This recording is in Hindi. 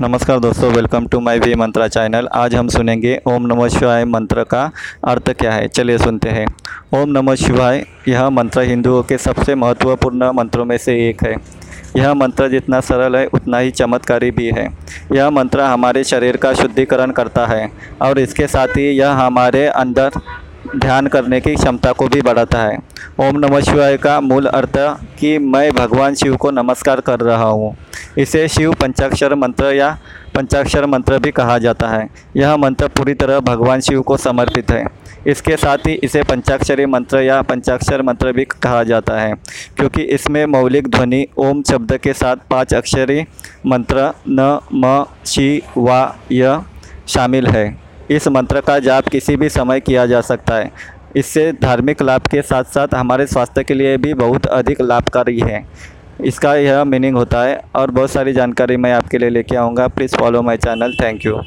नमस्कार दोस्तों welcome to my V Mantra channel आज हम सुनेंगे ओम नमः शिवाय मंत्र का अर्थ क्या है? चलिए सुनते हैं। ओम नमः शिवाय, यह मंत्र हिंदुओं के सबसे महत्वपूर्ण मंत्रों में से एक है। यह मंत्र जितना सरल है, उतना ही चमत्कारी भी है। यह मंत्र हमारे शरीर का शुद्धिकरण करता है और इसके साथ ही यह हमारे अंदर ध्यान करने की क्षमता को भी बढ़ाता है। ओम नमः शिवाय का मूल अर्थ कि मैं भगवान शिव को नमस्कार कर रहा हूँ। इसे शिव पंचाक्षर मंत्र या पंचाक्षर मंत्र भी कहा जाता है। यह मंत्र पूरी तरह भगवान शिव को समर्पित है। इसके साथ ही इसे पंचाक्षरी मंत्र या पंचाक्षर मंत्र भी कहा जाता है, क्योंकि इसमें मौलिक ध्वनि, ओम शब्द के साथ पाँच अक्षरी मंत्र न, म शि वा, य शामिल है। इस मंत्र का जाप किसी भी समय किया जा सकता है। इससे धार्मिक लाभ के साथ साथ हमारे स्वास्थ्य के लिए भी बहुत अधिक लाभकारी है। इसका यह मीनिंग होता है और बहुत सारी जानकारी मैं आपके लिए लेके आऊँगा। Please follow my channel. Thank you.